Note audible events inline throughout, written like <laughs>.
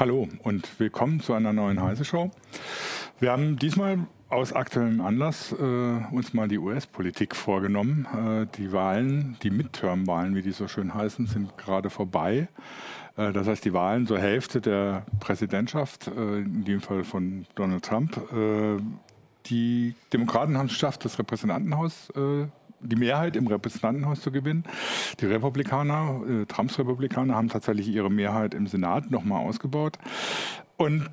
Hallo und willkommen zu einer neuen Heise-Show. Wir haben diesmal aus aktuellem Anlass äh, uns mal die US-Politik vorgenommen. Äh, die Wahlen, die Midterm-Wahlen, wie die so schön heißen, sind gerade vorbei. Äh, das heißt, die Wahlen zur Hälfte der Präsidentschaft, äh, in dem Fall von Donald Trump. Äh, die Demokraten haben es geschafft, das Repräsentantenhaus äh, die Mehrheit im Repräsentantenhaus zu gewinnen. Die Republikaner, äh, Trumps Republikaner, haben tatsächlich ihre Mehrheit im Senat nochmal ausgebaut. Und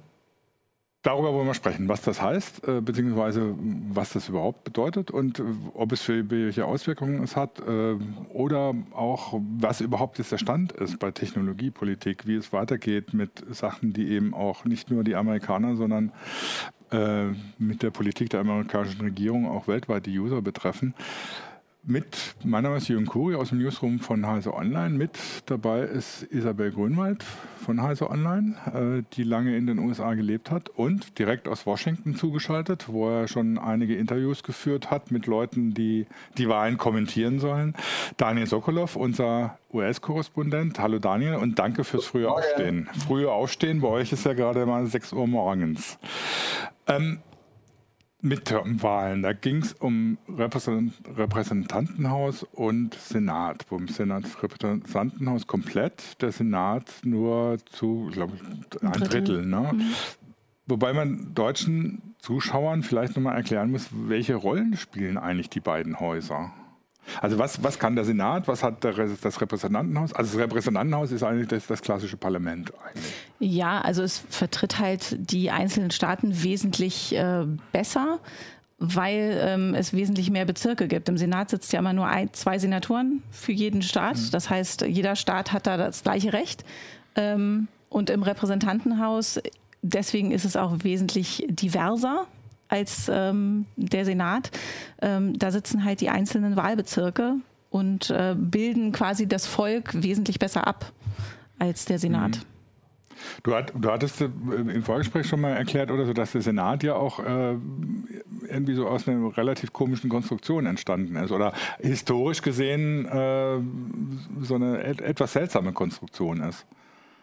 Darüber wollen wir sprechen, was das heißt, äh, beziehungsweise was das überhaupt bedeutet und äh, ob es für welche Auswirkungen es hat äh, oder auch, was überhaupt jetzt der Stand ist bei Technologiepolitik, wie es weitergeht mit Sachen, die eben auch nicht nur die Amerikaner, sondern mit der Politik der amerikanischen Regierung auch weltweit die User betreffen mit, mein Name ist Jürgen Kuri aus dem Newsroom von Heise Online. Mit dabei ist Isabel Grünwald von Heise Online, äh, die lange in den USA gelebt hat und direkt aus Washington zugeschaltet, wo er schon einige Interviews geführt hat mit Leuten, die die Wahlen kommentieren sollen. Daniel Sokolov, unser US-Korrespondent. Hallo Daniel und danke fürs frühe Aufstehen. Frühe Aufstehen, bei euch ist ja gerade mal 6 Uhr morgens. Ähm, Midterm-Wahlen. Da ging es um Repräsentantenhaus und Senat. Beim Senat Repräsentantenhaus komplett, der Senat nur zu, glaube ich, ein Drittel. Drittel ne? Mhm. Wobei man deutschen Zuschauern vielleicht nochmal erklären muss, welche Rollen spielen eigentlich die beiden Häuser? Also was, was kann der Senat, was hat das Repräsentantenhaus? Also das Repräsentantenhaus ist eigentlich das, das klassische Parlament eigentlich. Ja, also es vertritt halt die einzelnen Staaten wesentlich äh, besser weil ähm, es wesentlich mehr Bezirke gibt. Im Senat sitzt ja immer nur ein, zwei Senatoren für jeden Staat. Mhm. Das heißt, jeder Staat hat da das gleiche Recht. Ähm, und im Repräsentantenhaus, deswegen ist es auch wesentlich diverser als ähm, der Senat. Ähm, da sitzen halt die einzelnen Wahlbezirke und äh, bilden quasi das Volk wesentlich besser ab als der Senat. Mhm. Du, hat, du, hattest äh, im Vorgespräch schon mal erklärt, oder so, dass der Senat ja auch äh, irgendwie so aus einer relativ komischen Konstruktion entstanden ist. Oder historisch gesehen äh, so eine et etwas seltsame Konstruktion ist.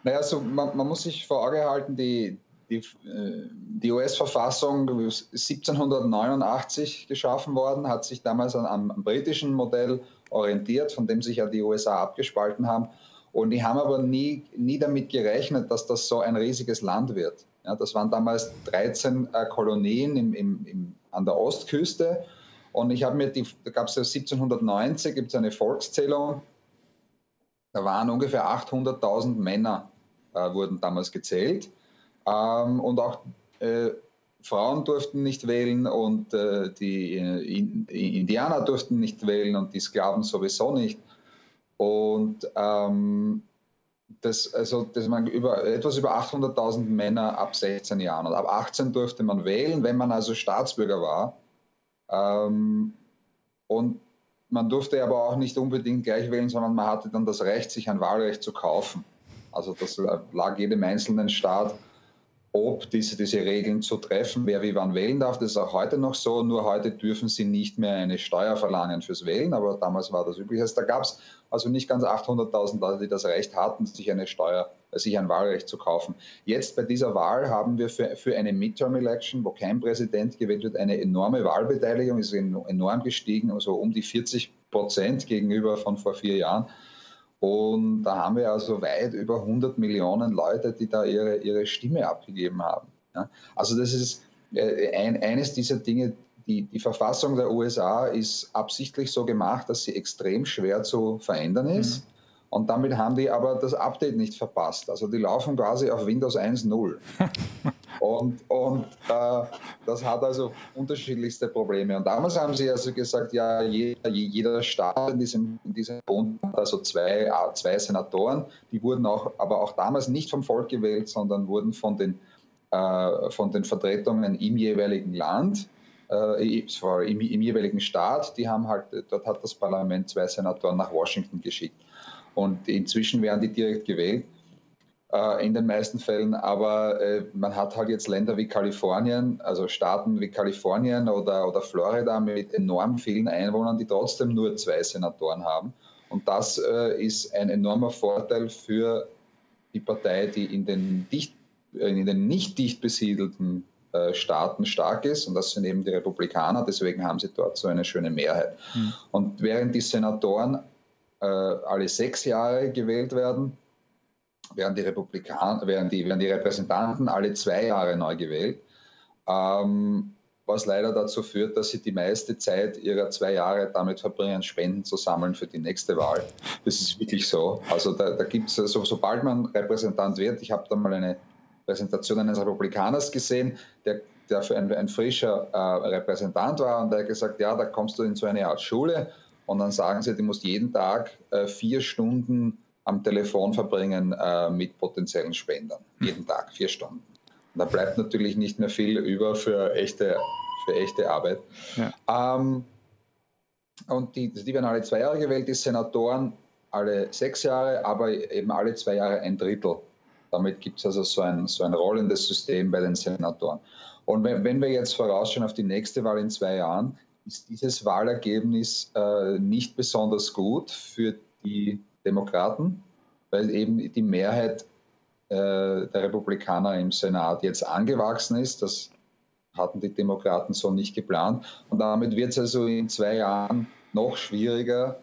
Naja, also man, man muss sich vor Augen halten, die, die, äh, die US-Verfassung 1789 geschaffen worden, hat sich damals am, am, britischen Modell orientiert, von dem sich ja die USA abgespalten haben. Und die haben aber nie, nie damit gerechnet, dass das so ein riesiges Land wird. Ja, das waren damals 13 äh, Kolonien im, im, im, an der Ostküste. Und ich habe mir die, da gab es ja 1790, gibt es eine Volkszählung, da waren ungefähr 800.000 Männer, äh, wurden damals gezählt. Ähm, und auch äh, Frauen durften nicht wählen und äh, die äh, Indianer durften nicht wählen und die Sklaven sowieso nicht. Und ähm, das, also, das man über, etwas über 800.000 Männer ab 16 Jahren. Und ab 18 durfte man wählen, wenn man also Staatsbürger war. Ähm, und man durfte aber auch nicht unbedingt gleich wählen, sondern man hatte dann das Recht, sich ein Wahlrecht zu kaufen. Also das lag jedem einzelnen Staat ob diese, diese Regeln zu treffen, wer wie wann wählen darf. Das ist auch heute noch so, nur heute dürfen sie nicht mehr eine Steuer verlangen fürs Wählen, aber damals war das üblich. Also da gab es also nicht ganz 800.000 Leute, die das Recht hatten, sich eine Steuer, sich ein Wahlrecht zu kaufen. Jetzt bei dieser Wahl haben wir für, für eine Midterm-Election, wo kein Präsident gewählt wird, eine enorme Wahlbeteiligung, ist enorm gestiegen, also um die 40 Prozent gegenüber von vor vier Jahren. Und da haben wir also weit über 100 Millionen Leute, die da ihre, ihre Stimme abgegeben haben. Ja? Also das ist äh, ein, eines dieser Dinge, die, die Verfassung der USA ist absichtlich so gemacht, dass sie extrem schwer zu verändern ist. Mhm. Und damit haben die aber das Update nicht verpasst. Also die laufen quasi auf Windows 1.0. <laughs> und und äh, das hat also unterschiedlichste Probleme. Und damals haben sie also gesagt, ja, jeder, jeder Staat in diesem, in diesem Bund hat also zwei, zwei Senatoren. Die wurden auch, aber auch damals nicht vom Volk gewählt, sondern wurden von den, äh, von den Vertretungen im jeweiligen Land. Äh, im, im jeweiligen Staat, die haben halt, dort hat das Parlament zwei Senatoren nach Washington geschickt. Und inzwischen werden die direkt gewählt äh, in den meisten Fällen. Aber äh, man hat halt jetzt Länder wie Kalifornien, also Staaten wie Kalifornien oder, oder Florida mit enorm vielen Einwohnern, die trotzdem nur zwei Senatoren haben. Und das äh, ist ein enormer Vorteil für die Partei, die in den dicht in den nicht dicht besiedelten äh, Staaten stark ist. Und das sind eben die Republikaner. Deswegen haben sie dort so eine schöne Mehrheit. Mhm. Und während die Senatoren äh, alle sechs Jahre gewählt werden, werden die Republikaner, werden die, werden die Repräsentanten alle zwei Jahre neu gewählt. Ähm, was leider dazu führt, dass sie die meiste Zeit ihrer zwei Jahre damit verbringen, Spenden zu sammeln für die nächste Wahl. Das ist wirklich so. Also da, da gibt es, also, sobald man Repräsentant wird, ich habe da mal eine Präsentation eines Republikaners gesehen, der, der für ein, ein frischer äh, Repräsentant war und der hat gesagt, ja, da kommst du in so eine Art Schule und dann sagen sie, du musst jeden Tag äh, vier Stunden am Telefon verbringen äh, mit potenziellen Spendern. Jeden Tag, vier Stunden. Und da bleibt natürlich nicht mehr viel über für echte, für echte Arbeit. Ja. Ähm, und die, die werden alle zwei Jahre gewählt, die Senatoren alle sechs Jahre, aber eben alle zwei Jahre ein Drittel. Damit gibt es also so ein, so ein rollendes System bei den Senatoren. Und wenn, wenn wir jetzt vorausschauen auf die nächste Wahl in zwei Jahren, ist dieses Wahlergebnis äh, nicht besonders gut für die Demokraten, weil eben die Mehrheit äh, der Republikaner im Senat jetzt angewachsen ist. Das hatten die Demokraten so nicht geplant. Und damit wird es also in zwei Jahren noch schwieriger,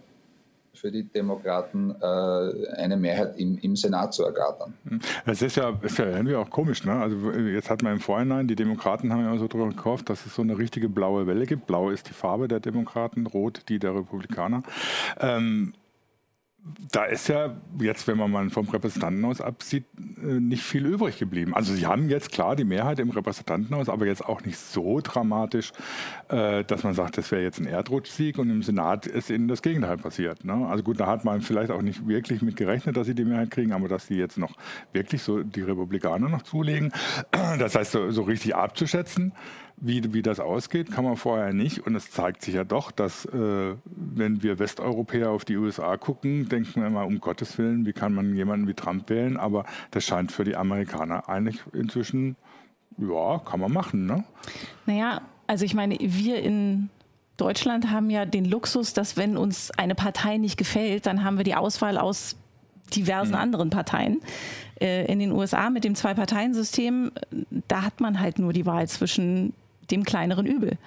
für die Demokraten äh, eine Mehrheit im, im Senat zu ergattern. Es ist ja, ist ja irgendwie auch komisch. Ne? Also jetzt hat man im Vorhinein, die Demokraten haben ja so drüber gekauft, dass es so eine richtige blaue Welle gibt. Blau ist die Farbe der Demokraten, rot die der Republikaner. Ähm, da ist ja jetzt, wenn man mal vom Repräsentantenhaus absieht, äh, nicht viel übrig geblieben. Also sie haben jetzt klar die Mehrheit im Repräsentantenhaus, aber jetzt auch nicht so dramatisch, äh, dass man sagt, das wäre jetzt ein Erdrutschsieg und im Senat ist ihnen das Gegenteil passiert. Ne? Also gut, da hat man vielleicht auch nicht wirklich mit gerechnet, dass sie die Mehrheit kriegen, aber dass sie jetzt noch wirklich so die Republikaner noch zulegen, <clears throat> das heißt so, so richtig abzuschätzen, wie, wie das ausgeht, kann man vorher nicht. Und es zeigt sich ja doch, dass äh, wenn wir Westeuropäer auf die USA gucken, denken wir immer, um Gottes Willen, wie kann man jemanden wie Trump wählen? Aber das scheint für die Amerikaner eigentlich inzwischen, ja, kann man machen. Ne? Naja, also ich meine, wir in Deutschland haben ja den Luxus, dass wenn uns eine Partei nicht gefällt, dann haben wir die Auswahl aus diversen mhm. anderen Parteien. Äh, in den USA mit dem Zwei-Parteien-System, da hat man halt nur die Wahl zwischen dem kleineren Übel.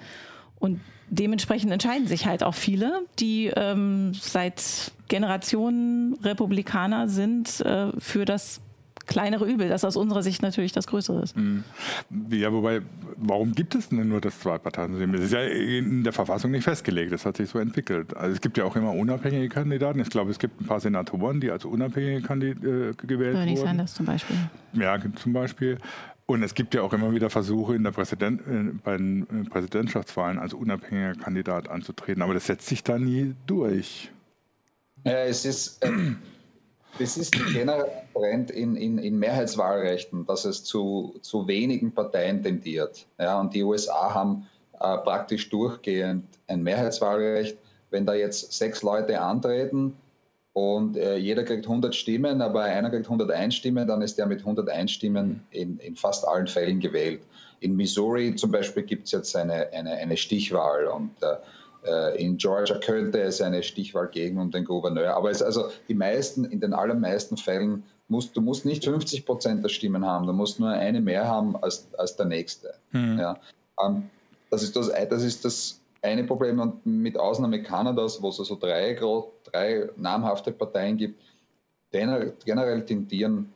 Und dementsprechend entscheiden sich halt auch viele, die ähm, seit Generationen Republikaner sind, äh, für das kleinere Übel, das aus unserer Sicht natürlich das größere ist. Mhm. Ja, wobei, warum gibt es denn nur das Zwei-Parteien-System? Das ist ja in der Verfassung nicht festgelegt, das hat sich so entwickelt. Also es gibt ja auch immer unabhängige Kandidaten. Ich glaube, es gibt ein paar Senatoren, die als unabhängige Kandid äh, gewählt Bernie wurden. Bernie Sanders zum Beispiel. Ja, zum Beispiel. Und es gibt ja auch immer wieder Versuche in der Präsident, äh, bei den äh, Präsidentschaftswahlen als unabhängiger Kandidat anzutreten, aber das setzt sich da nie durch. Ja, es ist, äh, es ist ein genereller Trend in, in, in Mehrheitswahlrechten, dass es zu, zu wenigen Parteien tendiert. Ja, und die USA haben äh, praktisch durchgehend ein Mehrheitswahlrecht. Wenn da jetzt sechs Leute antreten, und äh, jeder kriegt 100 Stimmen, aber einer kriegt 101 Stimmen, dann ist der mit 101 Stimmen in, in fast allen Fällen gewählt. In Missouri zum Beispiel gibt es jetzt eine, eine, eine, Stichwahl und äh, in Georgia könnte es eine Stichwahl geben um den Gouverneur. Aber es also die meisten, in den allermeisten Fällen musst du musst nicht 50 Prozent der Stimmen haben, du musst nur eine mehr haben als, als der nächste. Mhm. Ja. Ähm, das ist das, das ist das eine Problem und mit Ausnahme Kanadas, wo es also drei, drei namhafte Parteien gibt, generell tendieren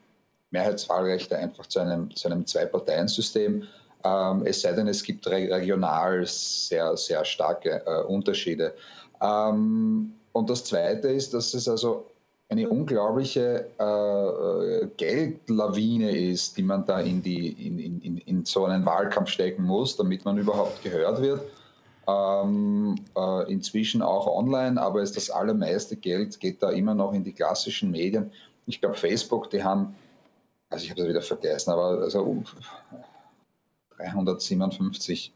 Mehrheitswahlrechte einfach zu einem, zu einem Zwei-Parteien-System. Ähm, es sei denn, es gibt regional sehr, sehr starke äh, Unterschiede. Ähm, und das Zweite ist, dass es also eine unglaubliche äh, Geldlawine ist, die man da in, die, in, in, in so einen Wahlkampf stecken muss, damit man überhaupt gehört wird ähm, äh, inzwischen auch online, aber ist das allermeiste Geld geht da immer noch in die klassischen Medien. Ich glaube, Facebook, die haben, also ich habe es wieder vergessen, aber also 357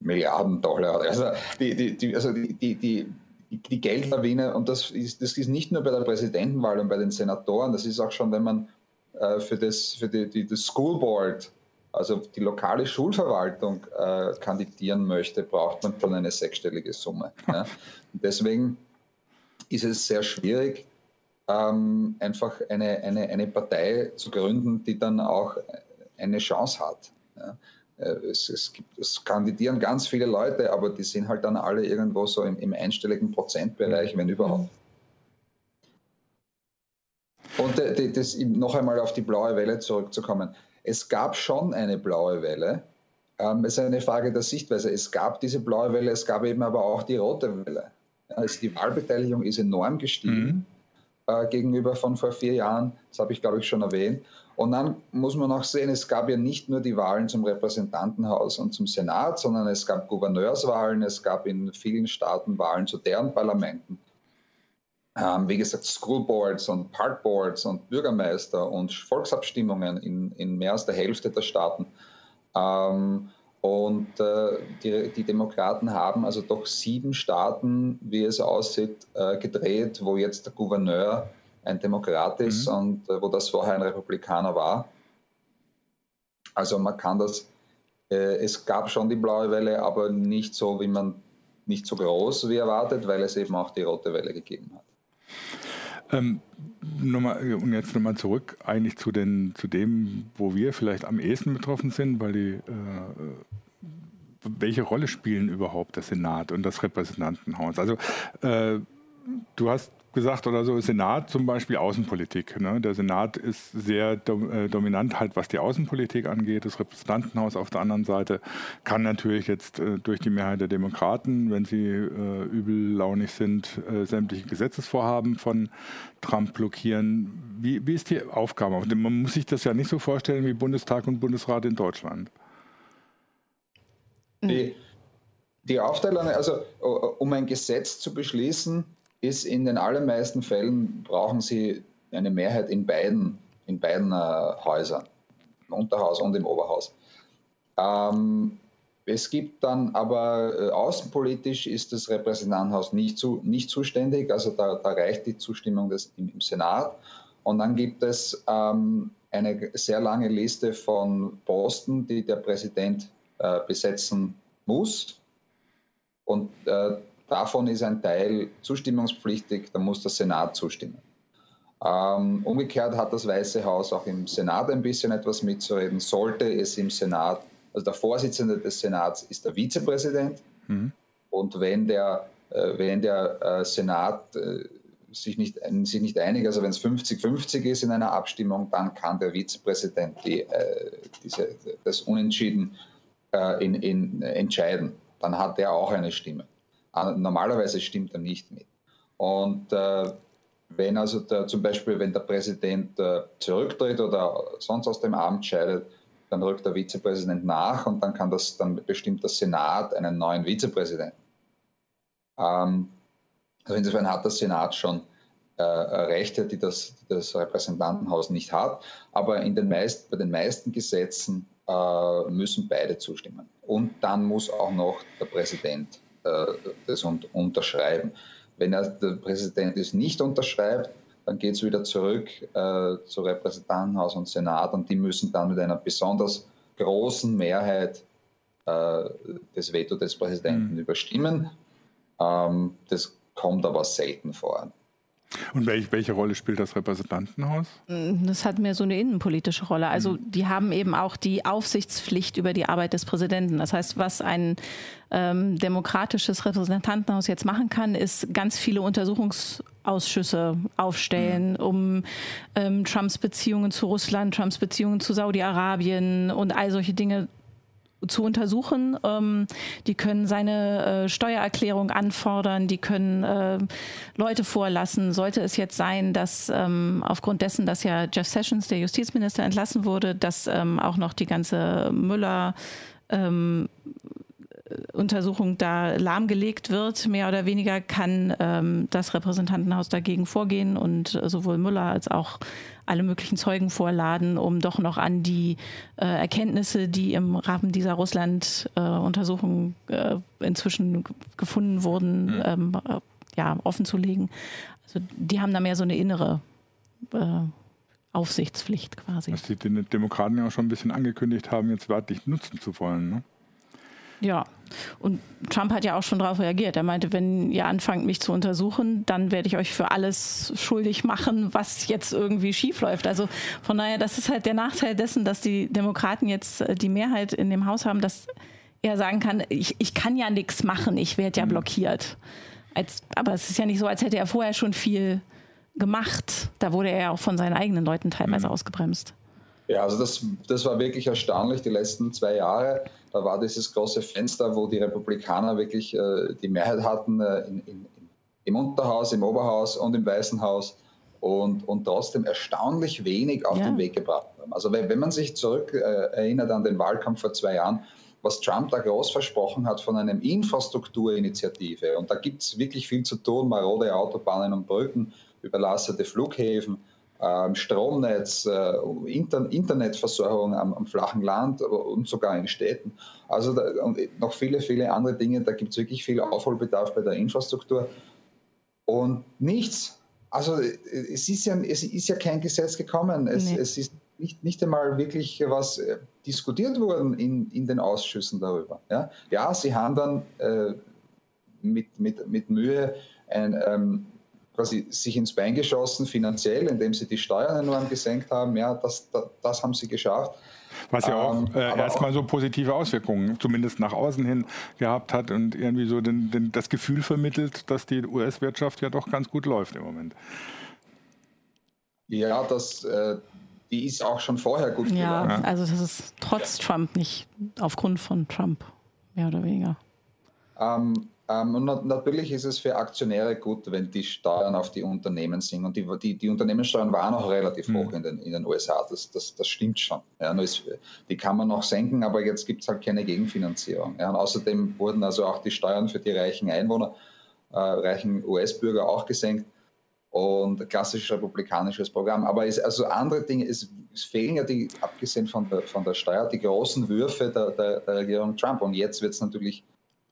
Milliarden Dollar. Also die, die, die also die, die, die die Geldlawine, und das ist, das ist nicht nur bei der Präsidentenwahl und bei den Senatoren, das ist auch schon, wenn man äh, für das, für die, die, das School Board also die lokale Schulverwaltung äh, kandidieren möchte, braucht man schon eine sechsstellige Summe. <laughs> Ja. deswegen ist es sehr schwierig, ähm, einfach eine, eine, eine Partei zu gründen, die dann auch eine Chance hat. Ja. Äh, es, es, gibt, es, kandidieren ganz viele Leute, aber die sind halt dann alle irgendwo so im, im einstelligen Prozentbereich, wenn überhaupt. Und das, noch einmal auf die blaue Welle zurückzukommen. Es gab schon eine blaue Welle. Ähm, es ist eine Frage der Sichtweise. Es gab diese blaue Welle, es gab eben aber auch die rote Welle. Also die Wahlbeteiligung ist enorm gestiegen mhm. äh, gegenüber von vor vier Jahren. Das habe ich, glaube ich, schon erwähnt. Und dann muss man auch sehen, es gab ja nicht nur die Wahlen zum Repräsentantenhaus und zum Senat, sondern es gab Gouverneurswahlen, es gab in vielen Staaten Wahlen zu deren Parlamenten ähm, wie gesagt, Schoolboards und Parkboards und Bürgermeister und Volksabstimmungen in, in mehr als der Hälfte der Staaten. Ähm, und äh, die, die, Demokraten haben also doch sieben Staaten, wie es aussieht, äh, gedreht, wo jetzt der Gouverneur ein Demokrat ist mhm. und äh, wo das vorher ein Republikaner war. Also man kann das, äh, es gab schon die blaue Welle, aber nicht so, wie man, nicht so groß wie erwartet, weil es eben auch die rote Welle gegeben hat. Ähm, nochmal, und jetzt nochmal zurück eigentlich zu, den, zu dem, wo wir vielleicht am ehesten betroffen sind, weil die, äh, welche Rolle spielen überhaupt der Senat und das Repräsentantenhaus? Also äh, du hast gesagt oder so, Senat zum Beispiel Außenpolitik. Ne? Der Senat ist sehr dom äh, dominant halt, was die Außenpolitik angeht. Das Repräsentantenhaus auf der anderen Seite kann natürlich jetzt äh, durch die Mehrheit der Demokraten, wenn sie äh, übellaunig sind, äh, sämtliche Gesetzesvorhaben von Trump blockieren. Wie, wie ist die Aufgabe? Man muss sich das ja nicht so vorstellen wie Bundestag und Bundesrat in Deutschland. Die, die Aufteilung, also um ein Gesetz zu beschließen, ist in den allermeisten Fällen brauchen sie eine Mehrheit in beiden, in beiden äh, Häusern, im Unterhaus und im Oberhaus. Ähm, es gibt dann aber äh, außenpolitisch ist das Repräsentantenhaus nicht, zu, nicht zuständig, also da, da reicht die Zustimmung des, im, im Senat. Und dann gibt es ähm, eine sehr lange Liste von Posten, die der Präsident äh, besetzen muss. Und äh, Davon ist ein Teil zustimmungspflichtig, da muss der Senat zustimmen. Ähm, umgekehrt hat das Weiße Haus auch im Senat ein bisschen etwas mitzureden. Sollte es im Senat, also der Vorsitzende des Senats ist der Vizepräsident. Mhm. Und wenn der, äh, wenn der äh, Senat äh, sich, nicht, sich nicht einig, also wenn es 50-50 ist in einer Abstimmung, dann kann der Vizepräsident die, äh, diese, das Unentschieden äh, in, in, entscheiden. Dann hat er auch eine Stimme. Normalerweise stimmt er nicht mit. Und äh, wenn also der, zum Beispiel, wenn der Präsident äh, zurücktritt oder sonst aus dem Amt scheidet, dann rückt der Vizepräsident nach und dann kann das, dann bestimmt der Senat einen neuen Vizepräsidenten. Ähm, also insofern hat der Senat schon äh, Rechte, die das, die das, Repräsentantenhaus nicht hat. Aber in den meist, bei den meisten Gesetzen äh, müssen beide zustimmen. Und dann muss auch noch der Präsident äh, das unterschreiben. Wenn er, der Präsident es nicht unterschreibt, dann geht es wieder zurück äh, zu Repräsentantenhaus und Senat und die müssen dann mit einer besonders großen Mehrheit äh, das Veto des Präsidenten mhm. überstimmen. Ähm, das kommt aber selten vor. Und welch, welche Rolle spielt das Repräsentantenhaus? Das hat mehr so eine innenpolitische Rolle. Also mhm. die haben eben auch die Aufsichtspflicht über die Arbeit des Präsidenten. Das heißt, was ein ähm, demokratisches Repräsentantenhaus jetzt machen kann, ist ganz viele Untersuchungsausschüsse aufstellen, mhm. um ähm, Trumps Beziehungen zu Russland, Trumps Beziehungen zu Saudi-Arabien und all solche Dinge zu untersuchen. Ähm, die können seine äh, Steuererklärung anfordern, die können äh, Leute vorlassen. Sollte es jetzt sein, dass ähm, aufgrund dessen, dass ja Jeff Sessions, der Justizminister, entlassen wurde, dass ähm, auch noch die ganze Müller ähm, Untersuchung da lahmgelegt wird, mehr oder weniger, kann ähm, das Repräsentantenhaus dagegen vorgehen und sowohl Müller als auch alle möglichen Zeugen vorladen, um doch noch an die äh, Erkenntnisse, die im Rahmen dieser Russland-Untersuchung äh, inzwischen gefunden wurden, mhm. ähm, äh, ja, offenzulegen. Also die haben da mehr so eine innere äh, Aufsichtspflicht quasi. Was die Demokraten ja auch schon ein bisschen angekündigt haben, jetzt wörtlich nutzen zu wollen. Ne? Ja, und Trump hat ja auch schon darauf reagiert. Er meinte, wenn ihr anfangt, mich zu untersuchen, dann werde ich euch für alles schuldig machen, was jetzt irgendwie schief läuft. Also von daher, das ist halt der Nachteil dessen, dass die Demokraten jetzt äh, die Mehrheit in dem Haus haben, dass er sagen kann, ich, ich kann ja nichts machen, ich werde ja mhm. blockiert. Als, aber es ist ja nicht so, als hätte er vorher schon viel gemacht. Da wurde er ja auch von seinen eigenen Leuten teilweise mhm. ausgebremst. Ja, also das, das war wirklich erstaunlich, die letzten zwei Jahre. Da war dieses große Fenster, wo die Republikaner wirklich äh, die Mehrheit hatten äh, in, in, im Unterhaus, im Oberhaus und im Weißen Haus und, und trotzdem erstaunlich wenig auf ja. den Weg gebracht haben. Also wenn, wenn man sich zurück äh, erinnert an den Wahlkampf vor zwei Jahren, was Trump da groß versprochen hat von einem Infrastrukturinitiative. Und da gibt es wirklich viel zu tun, marode Autobahnen und Brücken, überlastete Flughäfen Stromnetz, äh, Inter Internetversorgung am, am, flachen Land und sogar in Städten. Also da, und noch viele, viele andere Dinge. Da gibt es wirklich viel Aufholbedarf bei der Infrastruktur. Und nichts. Also es ist ja, es ist ja kein Gesetz gekommen. Es, nee. es ist nicht, nicht einmal wirklich was äh, diskutiert worden in, in den Ausschüssen darüber. Ja, ja sie haben dann äh, mit, mit, mit Mühe ein, ähm, quasi sich ins Bein geschossen finanziell, indem sie die Steuern enorm gesenkt haben. Ja, das, das, das haben sie geschafft. Was ja auch ähm, äh, erstmal so positive Auswirkungen, zumindest nach außen hin, gehabt hat und irgendwie so den, den, das Gefühl vermittelt, dass die US-Wirtschaft ja doch ganz gut läuft im Moment. Ja, das, äh, die ist auch schon vorher gut ja, gelaufen. Ja, also das ist trotz Trump, nicht aufgrund von Trump, mehr oder weniger. Ähm, und natürlich ist es für Aktionäre gut, wenn die Steuern auf die Unternehmen sind. Und die, die, die Unternehmenssteuern waren auch relativ mhm. hoch in den, in den USA. Das, das, das stimmt schon. Ja, ist, die kann man noch senken, aber jetzt gibt es halt keine Gegenfinanzierung. Ja, und außerdem wurden also auch die Steuern für die reichen Einwohner, äh, reichen US-Bürger auch gesenkt. Und klassisches republikanisches Programm. Aber es, also andere Dinge, es, es, fehlen ja die, abgesehen von der, von der Steuer, die großen Würfe der, der, der Regierung Trump. Und jetzt wird es natürlich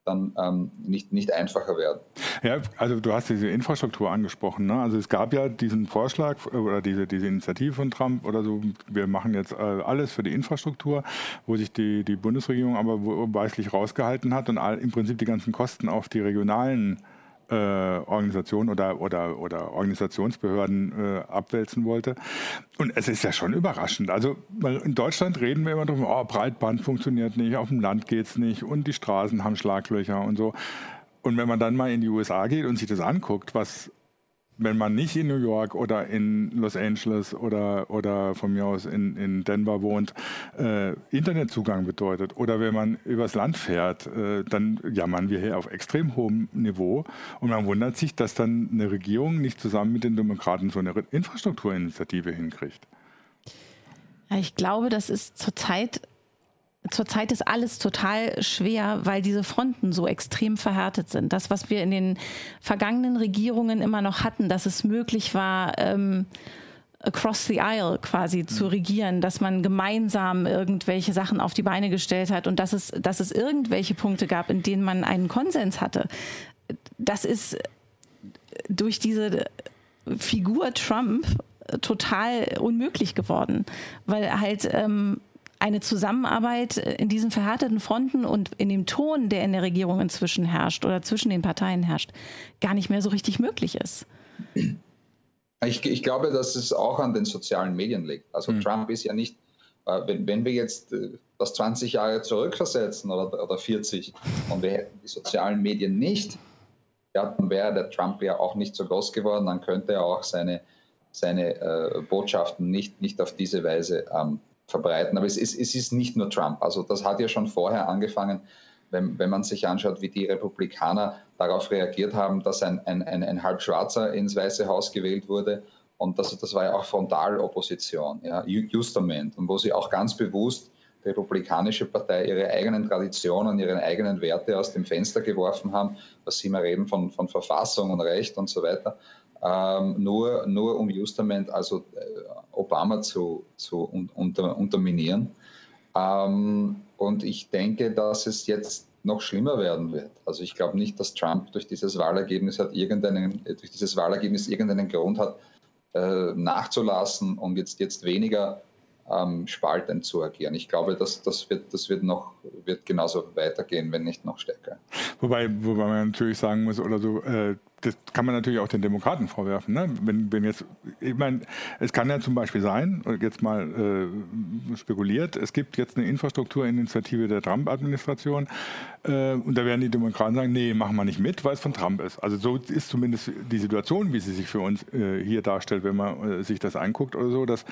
dann ähm, nicht, nicht einfacher werden. Ja, also du hast diese Infrastruktur angesprochen. Ne? Also es gab ja diesen Vorschlag äh, oder diese, diese Initiative von Trump oder so, wir machen jetzt äh, alles für die Infrastruktur, wo sich die, die Bundesregierung aber weißlich rausgehalten hat und all, im Prinzip die ganzen Kosten auf die regionalen äh, Organisation oder, oder, oder Organisationsbehörden äh, abwälzen wollte. Und es ist ja schon überraschend. Also in Deutschland reden wir immer darüber, oh, Breitband funktioniert nicht, auf dem Land geht es nicht und die Straßen haben Schlaglöcher und so. Und wenn man dann mal in die USA geht und sich das anguckt, was wenn man nicht in New York oder in Los Angeles oder, oder von mir aus in, in Denver wohnt, äh, Internetzugang bedeutet. Oder wenn man übers Land fährt, äh, dann jammern wir hier auf extrem hohem Niveau. Und man wundert sich, dass dann eine Regierung nicht zusammen mit den Demokraten so eine Infrastrukturinitiative hinkriegt. Ich glaube, das ist zurzeit Zurzeit ist alles total schwer, weil diese Fronten so extrem verhärtet sind. Das, was wir in den vergangenen Regierungen immer noch hatten, dass es möglich war, ähm, across the aisle quasi mhm. zu regieren, dass man gemeinsam irgendwelche Sachen auf die Beine gestellt hat und dass es, dass es irgendwelche Punkte gab, in denen man einen Konsens hatte. Das ist durch diese Figur Trump total unmöglich geworden, weil halt ähm, eine Zusammenarbeit in diesen verhärteten Fronten und in dem Ton, der in der Regierung inzwischen herrscht oder zwischen den Parteien herrscht, gar nicht mehr so richtig möglich ist. Ich, ich glaube, dass es auch an den sozialen Medien liegt. Also mhm. Trump ist ja nicht, äh, wenn, wenn wir jetzt äh, das 20 Jahre zurückversetzen oder, oder 40 und wir hätten die sozialen Medien nicht, ja, dann wäre der Trump ja auch nicht so groß geworden, dann könnte er auch seine, seine äh, Botschaften nicht, nicht auf diese Weise ähm, verbreiten. Aber es ist, es ist nicht nur Trump. Also das hat ja schon vorher angefangen, wenn, wenn man sich anschaut, wie die Republikaner darauf reagiert haben, dass ein, ein, ein, ein Halbschwarzer ins Weiße Haus gewählt wurde. Und das, das war ja auch Frontalopposition, ja, Justament. Und wo sie auch ganz bewusst die Republikanische Partei ihre eigenen Traditionen, ihre eigenen Werte aus dem Fenster geworfen haben, was sie immer reden von, von Verfassung und Recht und so weiter ähm, nur, nur um Justament, also äh, Obama zu, zu un, unter, unterminieren. Ähm, und ich denke, dass es jetzt noch schlimmer werden wird. Also ich glaube nicht, dass Trump durch dieses Wahlergebnis hat irgendeinen, durch dieses Wahlergebnis irgendeinen Grund hat, äh, nachzulassen und jetzt, jetzt weniger ähm, spaltend zu agieren. Ich glaube, dass das wird, das wird noch wird genauso weitergehen, wenn nicht noch stärker. Wobei, wobei man natürlich sagen muss, oder so, äh, das kann man natürlich auch den Demokraten vorwerfen. Ne? Wenn, wenn jetzt, ich meine, es kann ja zum Beispiel sein, jetzt mal äh, spekuliert, es gibt jetzt eine Infrastrukturinitiative der Trump-Administration äh, und da werden die Demokraten sagen, nee, machen wir nicht mit, weil es von Trump ist. Also so ist zumindest die Situation, wie sie sich für uns äh, hier darstellt, wenn man äh, sich das anguckt oder so, dass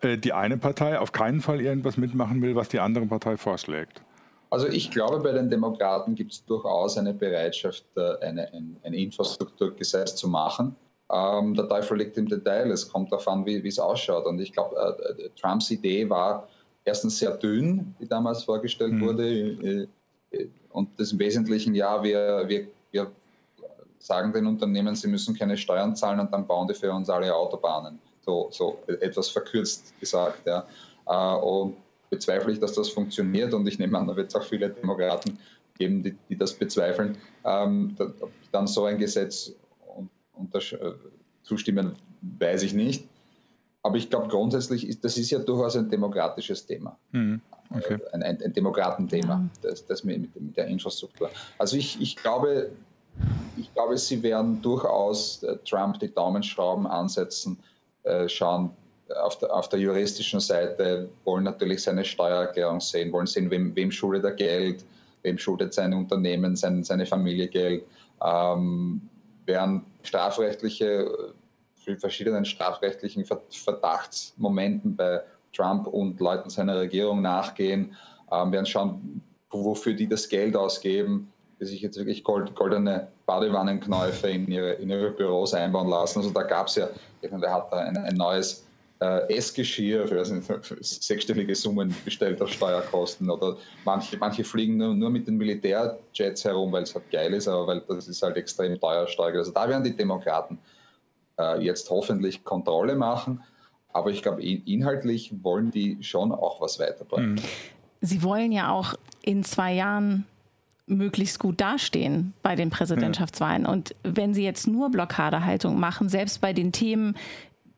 äh, die eine Partei auf keinen Fall irgendwas mitmachen will, was die andere Partei vorschlägt. Also ich glaube, bei den Demokraten gibt es durchaus eine Bereitschaft, äh, eine, ein, ein Infrastrukturgesetz zu machen. Ähm, der Teufel liegt im Detail. Es kommt darauf an, wie es ausschaut. Und ich glaube, äh, äh, Trumps Idee war erstens sehr dünn, die damals vorgestellt mhm. wurde. Äh, äh, und das im Wesentlichen, ja, wir, wir, wir sagen den Unternehmen, sie müssen keine Steuern zahlen und dann bauen die für uns alle Autobahnen. So, so etwas verkürzt gesagt. Ja. Äh, und bezweifle ich, dass das funktioniert und ich nehme an, da wird es auch viele Demokraten geben, die, die das bezweifeln, ähm, dann so ein Gesetz äh, zustimmen, weiß ich nicht. Aber ich glaube grundsätzlich, ist, das ist ja durchaus ein demokratisches Thema. Mhm. Okay. Äh, ein, ein, ein Demokratenthema, das, das mit, mit, der Infrastruktur. Also ich, ich, glaube, ich glaube, sie werden durchaus äh, Trump die Daumenschrauben ansetzen, äh, schauen, auf der, auf der juristischen Seite wollen natürlich seine Steuererklärung sehen, wollen sehen, wem, wem schuldet er Geld, wem schuldet sein Unternehmen, sein, seine Familie Geld, ähm, werden strafrechtliche, verschiedenen strafrechtlichen Verdachtsmomenten bei Trump und Leuten seiner Regierung nachgehen, ähm, werden schauen, wofür die das Geld ausgeben, die sich jetzt wirklich gold, goldene Badewannenknäufe in ihre, in ihre Büros einbauen lassen. Also da gab es ja, der hat da ein, ein neues äh, Essgeschirr für, also sechsstellige Summen bestellter Steuerkosten oder manche, manche fliegen nur, nur mit den Militärjets herum, weil es halt geil ist, aber weil das ist halt extrem teuer Steuer. Also da werden die Demokraten äh, jetzt hoffentlich Kontrolle machen, aber ich glaube, inhaltlich wollen die schon auch was weiterbringen. Mhm. Sie wollen ja auch in zwei Jahren möglichst gut dastehen bei den Präsidentschaftswahlen. Und wenn Sie jetzt nur Blockadehaltung machen, selbst bei den Themen,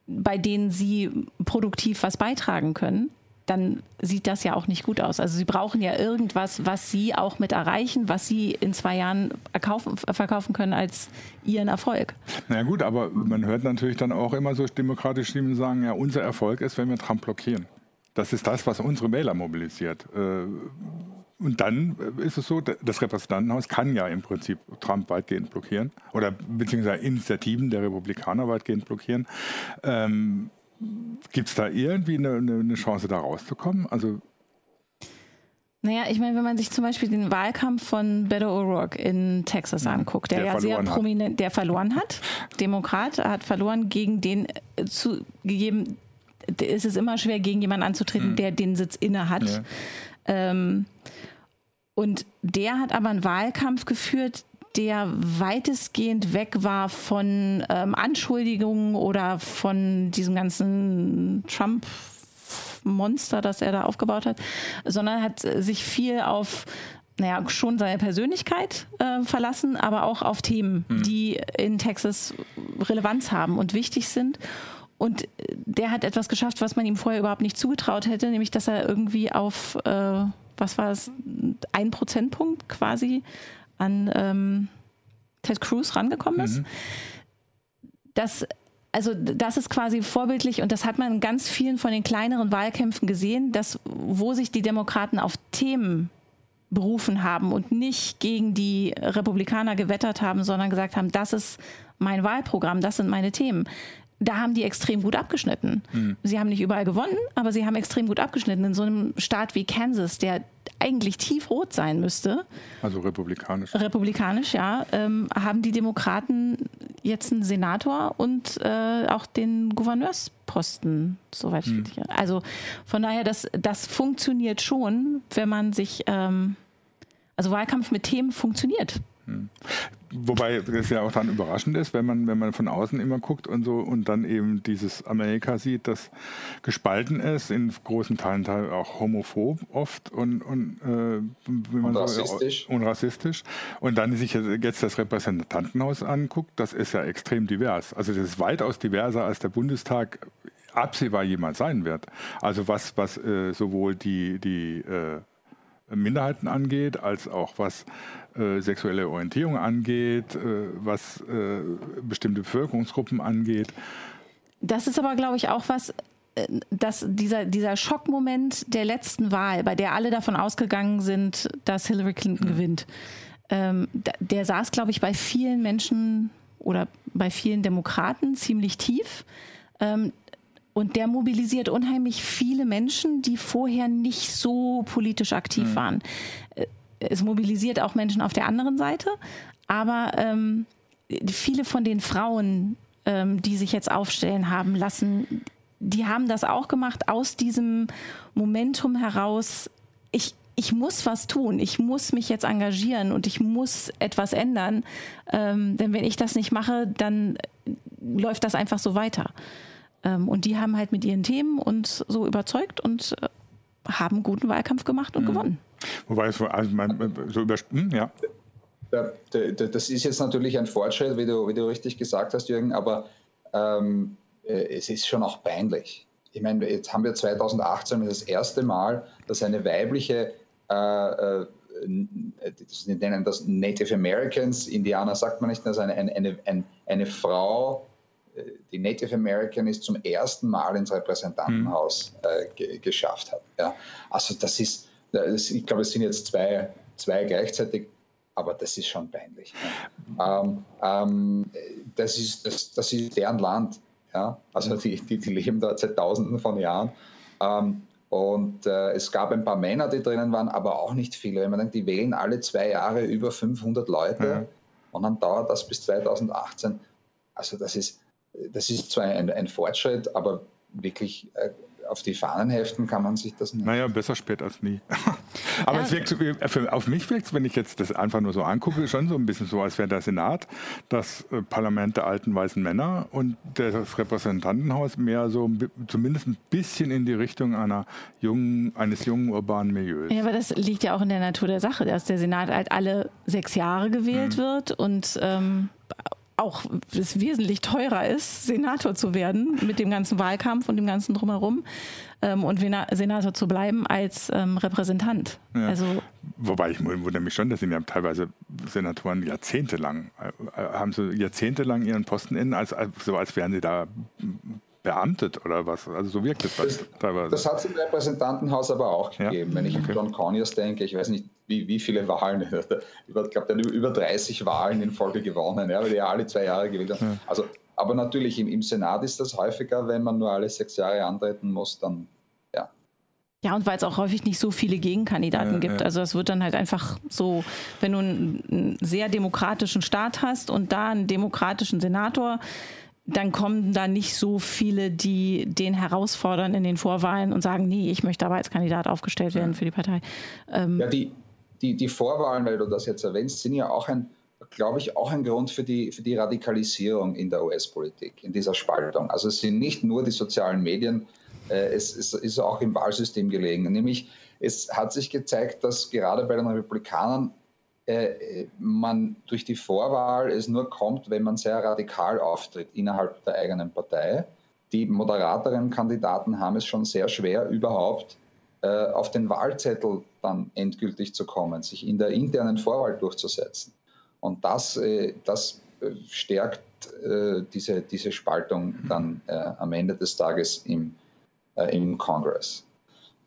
bei denen sie produktiv was beitragen können, dann sieht das ja auch nicht gut aus. Also sie brauchen ja irgendwas, was sie auch mit erreichen, was sie in zwei Jahren erkaufen, verkaufen können als ihren Erfolg. Na ja, gut, aber man hört natürlich dann auch immer so demokratische Stimmen sagen, ja, unser Erfolg ist, wenn wir Trump blockieren. Das ist das, was unsere Wähler mobilisiert. Äh, und dann äh, ist es so, das Repräsentantenhaus kann ja im Prinzip Trump weitgehend blockieren oder beziehungsweise Initiativen der Republikaner weitgehend blockieren. Ähm, Gibt es da irgendwie eine, eine, Chance, da rauszukommen? Also naja, ich meine, wenn man sich zum Beispiel den Wahlkampf von Beto O'Rourke in Texas mhm. anguckt, der, der ja sehr prominent, der verloren hat, <laughs> Demokrat, hat verloren gegen den äh, zugegeben, ist es immer schwer, gegen jemanden anzutreten, mhm. der den Sitz inne hat. Ja. Ähm, und der hat aber einen Wahlkampf geführt, der weitestgehend weg war von ähm, Anschuldigungen oder von diesem ganzen Trump Monster, das er da aufgebaut hat, sondern hat sich viel auf naja, schon seine Persönlichkeit äh, verlassen, aber auch auf Themen, hm. die in Texas Relevanz haben und wichtig sind. Und der hat etwas geschafft, was man ihm vorher überhaupt nicht zugetraut hätte, nämlich dass er irgendwie auf äh, was war es, ein Prozentpunkt quasi an ähm, Ted Cruz rangekommen ist. Mhm. Das also das ist quasi vorbildlich und das hat man in ganz vielen von den kleineren Wahlkämpfen gesehen, dass wo sich die Demokraten auf Themen berufen haben und nicht gegen die Republikaner gewettert haben, sondern gesagt haben, das ist mein Wahlprogramm, das sind meine Themen da haben die extrem gut abgeschnitten. Mhm. Sie haben nicht überall gewonnen, aber sie haben extrem gut abgeschnitten. In so einem Staat wie Kansas, der eigentlich tiefrot sein müsste. Also republikanisch. Republikanisch, ja. Ähm, haben die Demokraten jetzt einen Senator und äh, auch den Gouverneursposten, soweit mhm. ich Also von daher, das, das funktioniert schon, wenn man sich, ähm, also Wahlkampf mit Themen funktioniert. Mhm. Wobei es ja auch dann überraschend ist, wenn man, wenn man von außen immer guckt und so und dann eben dieses Amerika sieht, das gespalten ist, in großen Teilen auch homophob oft und, und, äh, und rassistisch. So, und rassistisch. Und dann sich jetzt das Repräsentantenhaus anguckt, das ist ja extrem divers. Also das ist weitaus diverser als der Bundestag absehbar jemals sein wird. Also was, was äh, sowohl die, die äh, Minderheiten angeht, als auch was äh, sexuelle Orientierung angeht, äh, was äh, bestimmte Bevölkerungsgruppen angeht. Das ist aber, glaube ich, auch was, äh, dass dieser, dieser Schockmoment der letzten Wahl, bei der alle davon ausgegangen sind, dass Hillary Clinton mhm. gewinnt, ähm, der saß, glaube ich, bei vielen Menschen oder bei vielen Demokraten ziemlich tief. Ähm, und der mobilisiert unheimlich viele Menschen, die vorher nicht so politisch aktiv mhm. waren. Äh, es mobilisiert auch Menschen auf der anderen Seite, aber ähm, viele von den Frauen, ähm, die sich jetzt aufstellen haben lassen, die haben das auch gemacht aus diesem Momentum heraus. Ich, ich muss was tun, ich muss mich jetzt engagieren und ich muss etwas ändern. Ähm, denn wenn ich das nicht mache, dann läuft das einfach so weiter. Ähm, und die haben halt mit ihren Themen uns so überzeugt und äh, haben guten Wahlkampf gemacht und mhm. gewonnen. Wobei es also man, so über, hm, ja. Das ist jetzt natürlich ein Fortschritt, wie du, wie du richtig gesagt hast, Jürgen, aber ähm, äh, es ist schon auch peinlich. Ich meine, jetzt haben wir 2018 das erste Mal, dass eine weibliche, äh, äh, sie nennen das Native Americans, Indianer sagt man nicht, also eine, eine, eine, eine Frau, die Native American ist zum ersten Mal ins Repräsentantenhaus äh, geschafft hat. Ja. Also das ist, das, ich glaube, es sind jetzt zwei, zwei gleichzeitig, aber das ist schon peinlich. Ähm, ähm, das, ist, das, das ist deren Land. Ja? Also die, die, die leben dort seit Tausenden von Jahren. Ähm, und äh, es gab ein paar Männer, die drinnen waren, aber auch nicht viele. Wenn man denkt, die wählen alle zwei Jahre über 500 Leute ja. und dann dauert das bis 2018. Also das ist, das ist zwar ein, ein Fortschritt, aber wirklich äh, auf die Fahnen heften kann man sich das nicht. Naja, besser spät als nie. <laughs> Aber ja. es wirkt, äh, auf mich wirkt es, wenn ich jetzt das einfach nur so angucke, schon so ein bisschen so, als wäre der Senat das äh, Parlament der alten weißen Männer und das Repräsentantenhaus mehr so zumindest ein bisschen in die Richtung einer jungen, eines jungen urbanen Milieus. Ja, aber das liegt ja auch in der Natur der Sache, dass der Senat halt alle sechs Jahre gewählt mhm. wird und ähm, auch es wesentlich teurer ist, Senator zu werden mit dem ganzen Wahlkampf und dem ganzen drumherum ähm, und Senator zu bleiben als ähm, Repräsentant. Ja. Also Wobei ich wundere mich schon, dass sie ja teilweise Senatoren jahrzehntelang, äh, haben sie jahrzehntelang ihren Posten in, als, so als wären sie da beamtet oder was? Also so wirkt es das, teilweise. Das hat es im Repräsentantenhaus aber auch gegeben. Ja? Wenn ich okay. an John Conyers denke, ich weiß nicht, wie, wie viele Wahlen, ich glaube, der hat über 30 Wahlen in Folge gewonnen, ja, weil die ja alle zwei Jahre gewählt haben. Ja. Also, aber natürlich im, im Senat ist das häufiger, wenn man nur alle sechs Jahre antreten muss, dann ja. Ja, und weil es auch häufig nicht so viele Gegenkandidaten ja, gibt. Ja. Also es wird dann halt einfach so, wenn du einen sehr demokratischen Staat hast und da einen demokratischen Senator, dann kommen da nicht so viele, die den herausfordern in den Vorwahlen und sagen, nee, ich möchte aber als Kandidat aufgestellt werden für die Partei. Ähm ja, die, die, die Vorwahlen, weil du das jetzt erwähnst, sind ja auch ein, glaube ich, auch ein Grund für die, für die Radikalisierung in der US-Politik, in dieser Spaltung. Also es sind nicht nur die sozialen Medien, äh, es, es ist auch im Wahlsystem gelegen. Nämlich es hat sich gezeigt, dass gerade bei den Republikanern äh, man durch die Vorwahl es nur kommt, wenn man sehr radikal auftritt innerhalb der eigenen Partei. Die moderateren Kandidaten haben es schon sehr schwer, überhaupt äh, auf den Wahlzettel dann endgültig zu kommen, sich in der internen Vorwahl durchzusetzen. Und das, äh, das stärkt diese, diese Spaltung dann am Ende des Tages im, im Kongress.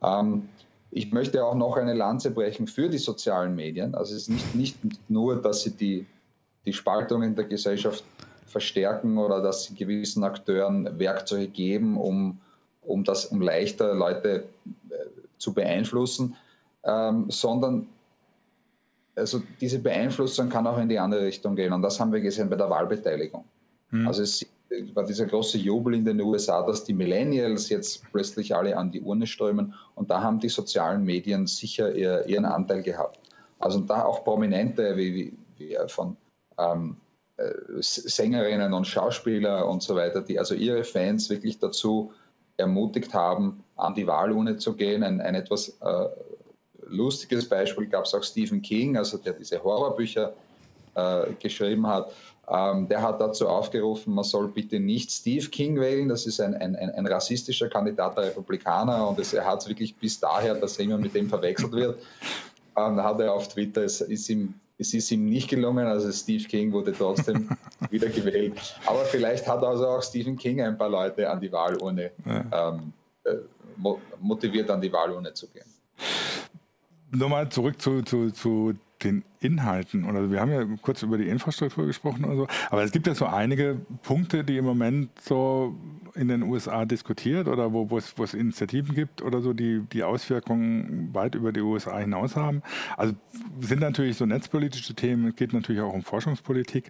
Ähm, ich möchte auch noch eine Lanze brechen für die sozialen Medien. Also es ist nicht, nicht nur, dass sie die, die Spaltung in der Gesellschaft verstärken oder dass sie gewissen Akteuren Werkzeuge geben, um, um, das, um leichter Leute äh, zu beeinflussen, ähm, sondern also diese Beeinflussung kann auch in die andere Richtung gehen. Und das haben wir gesehen bei der Wahlbeteiligung. Hm. Also es war dieser große Jubel in den USA, dass die Millennials jetzt plötzlich alle an die Urne strömen. Und da haben die sozialen Medien sicher ihr, ihren Anteil gehabt. Also da auch Prominente wie, wie, wie von ähm, äh, Sängerinnen und Schauspieler und so weiter, die also ihre Fans wirklich dazu ermutigt haben, an die Wahlurne zu gehen. Ein, ein etwas äh, lustiges Beispiel gab es auch Stephen King, also der diese Horrorbücher äh, geschrieben hat, ähm, der hat dazu aufgerufen, man soll bitte nicht Steve King wählen. Das ist ein, ein, ein rassistischer Kandidat der Republikaner und es, er hat es wirklich bis daher, dass er immer mit dem verwechselt wird. Ähm, da hat er auf Twitter, es ist ihm es ist ihm nicht gelungen, also Steve King wurde trotzdem <laughs> wieder gewählt. Aber vielleicht hat also auch Stephen King ein paar Leute an die Wahlurne ja. ähm, äh, motiviert, an die Wahlurne zu gehen. Nochmal zurück zu, zu, zu den Inhalten. Oder wir haben ja kurz über die Infrastruktur gesprochen und so, aber es gibt ja so einige Punkte, die im Moment so in den USA diskutiert oder wo, wo, es, wo es Initiativen gibt oder so, die die Auswirkungen weit über die USA hinaus haben. Also sind natürlich so netzpolitische Themen, es geht natürlich auch um Forschungspolitik.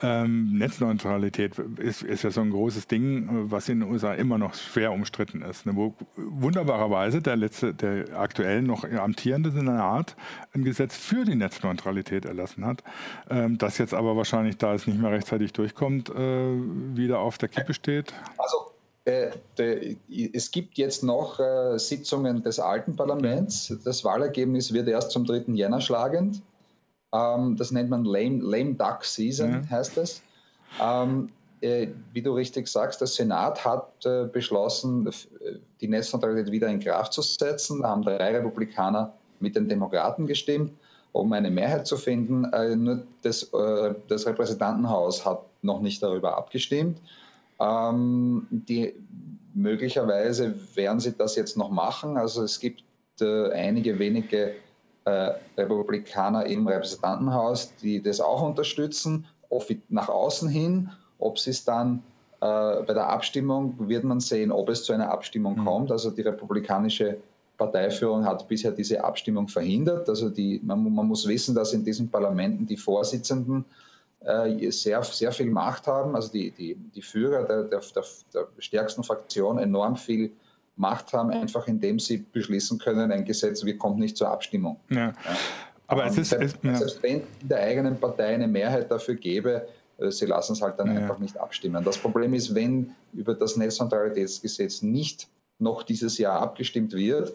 Ähm, Netzneutralität ist, ist ja so ein großes Ding, was in den USA immer noch schwer umstritten ist. Ne? Wo wunderbarerweise der letzte, der aktuell noch amtierende Senat ein Gesetz für die Netzneutralität erlassen hat, ähm, das jetzt aber wahrscheinlich, da es nicht mehr rechtzeitig durchkommt, äh, wieder auf der Kippe steht. Also äh, es gibt jetzt noch äh, Sitzungen des alten Parlaments. Das Wahlergebnis wird erst zum 3. Jänner schlagend. Ähm, das nennt man Lame, Lame Duck Season, ja. heißt das. Ähm, äh, wie du richtig sagst, der Senat hat beschlossen, die Netzneutralität wieder in Kraft zu setzen. Da haben drei Republikaner mit den Demokraten gestimmt, um eine Mehrheit zu finden. nur das, das Repräsentantenhaus hat noch nicht darüber abgestimmt. Ähm, die, möglicherweise werden sie das jetzt noch machen. Also es gibt äh, einige wenige äh, Republikaner im Repräsentantenhaus, die das auch unterstützen, nach außen hin. Ob sie es dann äh, bei der Abstimmung wird man sehen, ob es zu einer Abstimmung mhm. kommt. Also die republikanische Parteiführung hat bisher diese Abstimmung verhindert. Also die, man, man muss wissen, dass in diesen Parlamenten die Vorsitzenden äh, sehr, sehr viel Macht haben, also die, die, die Führer der, der, der, stärksten Fraktion enorm viel Macht haben, einfach indem sie beschließen können, ein Gesetz wir kommt nicht zur Abstimmung. Ja. Ja. Aber es ist, selbst, es, ja. selbst wenn in der eigenen Partei eine Mehrheit dafür gäbe, äh, sie lassen es halt dann einfach nicht abstimmen. Das Problem ist, wenn über das Netzneutralitätsgesetz nicht noch dieses Jahr abgestimmt wird,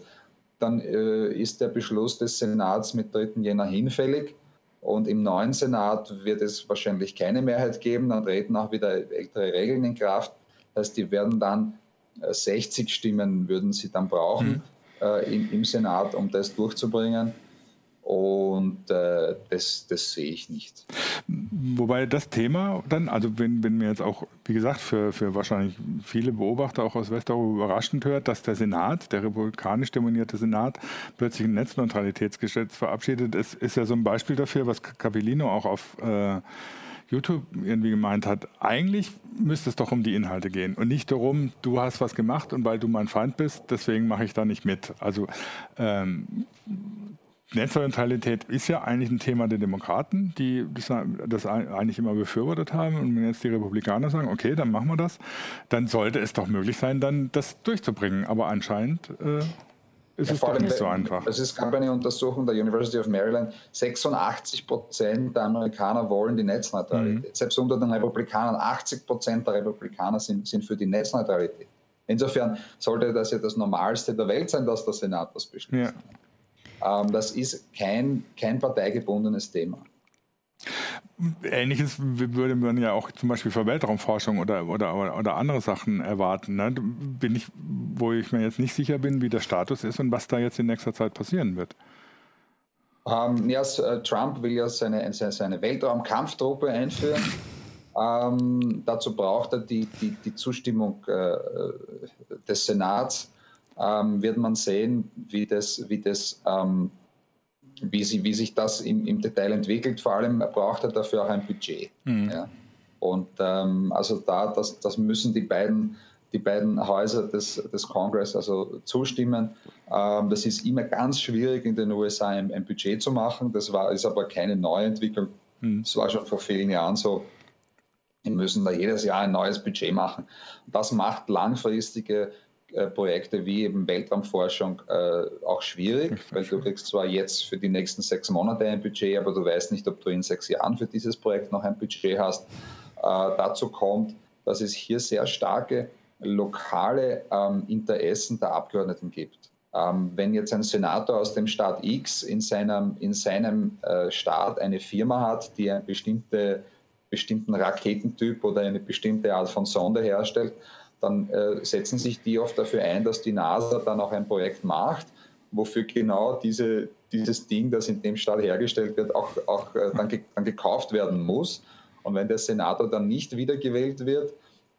dann äh, ist der Beschluss des Senats mit 3. Jänner hinfällig. Und im neuen Senat wird es wahrscheinlich keine Mehrheit geben. Dann treten auch wieder ältere Regeln in Kraft. Das heißt, die werden dann 60 äh, Stimmen würden sie dann brauchen mhm. äh, im, im, Senat, um das durchzubringen. Und äh, das, das sehe ich nicht. Wobei das Thema dann, also wenn, wenn mir jetzt auch, wie gesagt, für, für wahrscheinlich viele Beobachter auch aus Westeuropa überraschend hört, dass der Senat, der republikanisch dominierte Senat, plötzlich ein Netzneutralitätsgesetz verabschiedet, ist, ist ja so ein Beispiel dafür, was Capellino auch auf äh, YouTube irgendwie gemeint hat, eigentlich müsste es doch um die Inhalte gehen und nicht darum, du hast was gemacht und weil du mein Feind bist, deswegen mache ich da nicht mit. Also ähm, Netzneutralität ist ja eigentlich ein Thema der Demokraten, die das, das, eigentlich immer befürwortet haben. Und wenn jetzt die Republikaner sagen, okay, dann machen wir das, dann sollte es doch möglich sein, dann das durchzubringen. Aber anscheinend äh, ist ja, es doch nicht so einfach. Es gab eine Untersuchung der University of Maryland, 86 Prozent der Amerikaner wollen die Netzneutralität. Mhm. Selbst unter den Republikanern, 80 Prozent der Republikaner sind, sind für die Netzneutralität. Insofern sollte das ja das Normalste der Welt sein, dass der Senat das beschließt. Ja. Ähm, das ist kein, kein parteigebundenes Thema. Ähnliches würde man ja auch zum Beispiel für Weltraumforschung oder, oder, oder andere Sachen erwarten. Ne? Bin ich, wo ich mir jetzt nicht sicher bin, wie der Status ist und was da jetzt in nächster Zeit passieren wird. Ähm, ja, äh, Trump will ja seine, seine Weltraumkampftruppe einführen. Ähm, dazu braucht er die, die, die Zustimmung äh, des Senats ähm, wird man sehen, wie, das, wie, das, ähm, wie, sie, wie sich das im, im, Detail entwickelt. Vor allem braucht er dafür auch ein Budget. Mhm. Ja. Und ähm, also da, das, das müssen die beiden, die beiden Häuser des, des Congress also zustimmen. Ähm, das ist immer ganz schwierig in den USA ein, ein, Budget zu machen. Das war, ist aber keine Neuentwicklung. Mhm. Das war schon vor vielen Jahren so. Wir müssen da jedes Jahr ein neues Budget machen. Das macht langfristige äh, Projekte wie eben Weltraumforschung äh, auch schwierig, weil du kriegst zwar jetzt für die nächsten sechs Monate ein Budget, aber du weißt nicht, ob du in sechs Jahren für dieses Projekt noch ein Budget hast. Äh, dazu kommt, dass es hier sehr starke lokale ähm, Interessen der Abgeordneten gibt. Ähm, wenn jetzt ein Senator aus dem Staat X in seinem, in seinem äh, Staat eine Firma hat, die einen bestimmte, bestimmten Raketentyp oder eine bestimmte Art von Sonde herstellt, dann äh, setzen sich die oft dafür ein, dass die NASA dann auch ein Projekt macht, wofür genau diese, dieses Ding, das in dem Staat hergestellt wird, auch, auch äh, dann, ge dann gekauft werden muss. Und wenn der Senator dann nicht wiedergewählt wird,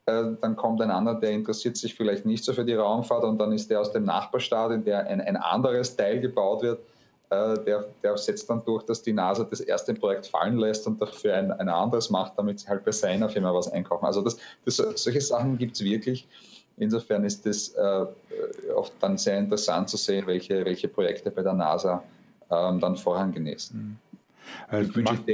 äh, dann kommt ein anderer, der interessiert sich vielleicht nicht so für die Raumfahrt und dann ist der aus dem Nachbarstaat, in der ein, ein anderes Teil gebaut wird, der, der, setzt dann durch, dass die NASA das erste Projekt fallen lässt und dafür ein, ein anderes macht, damit sie halt bei seiner Firma was einkaufen. Also das, das solche Sachen gibt es wirklich. Insofern ist es äh, oft dann sehr interessant zu sehen, welche, welche Projekte bei der NASA ähm, dann Vorrang genießen. Mhm. Also,